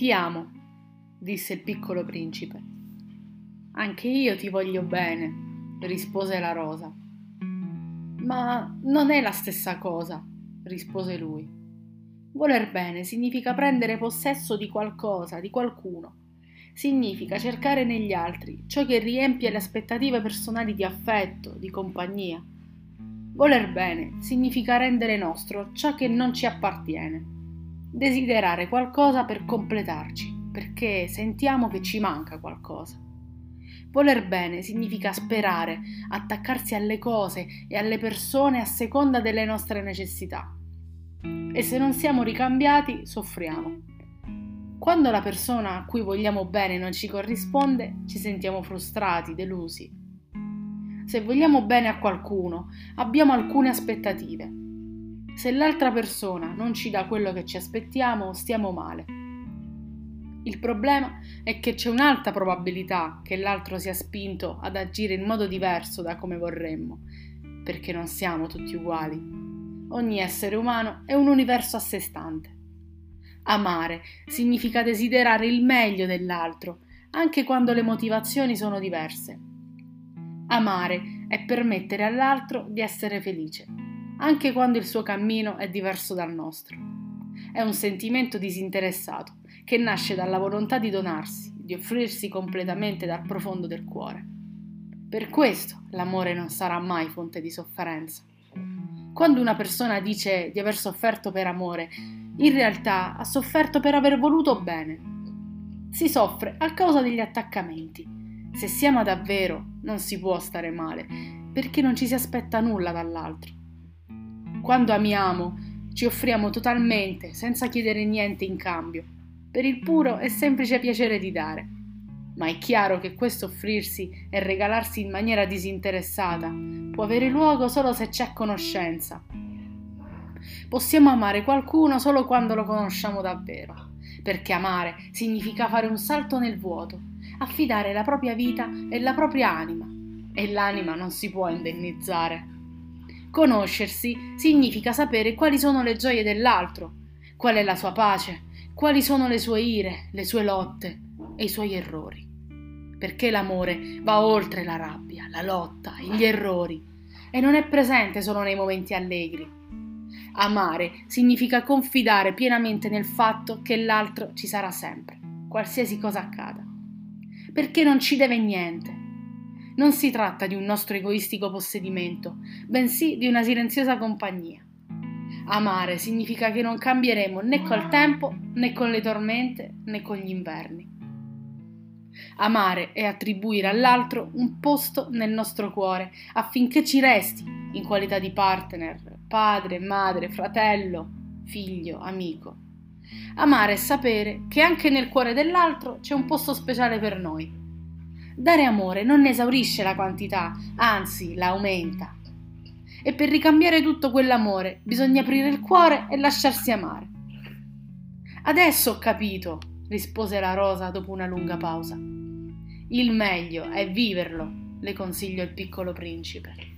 Ti amo, disse il piccolo principe. Anche io ti voglio bene, rispose la rosa. Ma non è la stessa cosa, rispose lui. Voler bene significa prendere possesso di qualcosa, di qualcuno. Significa cercare negli altri ciò che riempie le aspettative personali di affetto, di compagnia. Voler bene significa rendere nostro ciò che non ci appartiene. Desiderare qualcosa per completarci, perché sentiamo che ci manca qualcosa. Voler bene significa sperare, attaccarsi alle cose e alle persone a seconda delle nostre necessità. E se non siamo ricambiati, soffriamo. Quando la persona a cui vogliamo bene non ci corrisponde, ci sentiamo frustrati, delusi. Se vogliamo bene a qualcuno, abbiamo alcune aspettative. Se l'altra persona non ci dà quello che ci aspettiamo, stiamo male. Il problema è che c'è un'alta probabilità che l'altro sia spinto ad agire in modo diverso da come vorremmo, perché non siamo tutti uguali. Ogni essere umano è un universo a sé stante. Amare significa desiderare il meglio dell'altro, anche quando le motivazioni sono diverse. Amare è permettere all'altro di essere felice, anche quando il suo cammino è diverso dal nostro. È un sentimento disinteressato che nasce dalla volontà di donarsi, di offrirsi completamente dal profondo del cuore. Per questo l'amore non sarà mai fonte di sofferenza. Quando una persona dice di aver sofferto per amore, in realtà ha sofferto per aver voluto bene. Si soffre a causa degli attaccamenti. Se si ama davvero, non si può stare male, perché non ci si aspetta nulla dall'altro. Quando amiamo, ci offriamo totalmente, senza chiedere niente in cambio, per il puro e semplice piacere di dare. Ma è chiaro che questo offrirsi e regalarsi in maniera disinteressata può avere luogo solo se c'è conoscenza. Possiamo amare qualcuno solo quando lo conosciamo davvero, perché amare significa fare un salto nel vuoto, affidare la propria vita e la propria anima, e l'anima non si può indennizzare. Conoscersi significa sapere quali sono le gioie dell'altro, qual è la sua pace, quali sono le sue ire, le sue lotte e i suoi errori. Perché l'amore va oltre la rabbia, la lotta, gli errori e non è presente solo nei momenti allegri. Amare significa confidare pienamente nel fatto che l'altro ci sarà sempre, qualsiasi cosa accada. Perché non ci deve niente. Non si tratta di un nostro egoistico possedimento, bensì di una silenziosa compagnia. Amare significa che non cambieremo né col tempo, né con le tormente, né con gli inverni. Amare è attribuire all'altro un posto nel nostro cuore affinché ci resti in qualità di partner, padre, madre, fratello, figlio, amico. Amare è sapere che anche nel cuore dell'altro c'è un posto speciale per noi. Dare amore non esaurisce la quantità, anzi la aumenta e per ricambiare tutto quell'amore bisogna aprire il cuore e lasciarsi amare. Adesso ho capito, rispose la rosa dopo una lunga pausa. Il meglio è viverlo, le consiglio il piccolo principe.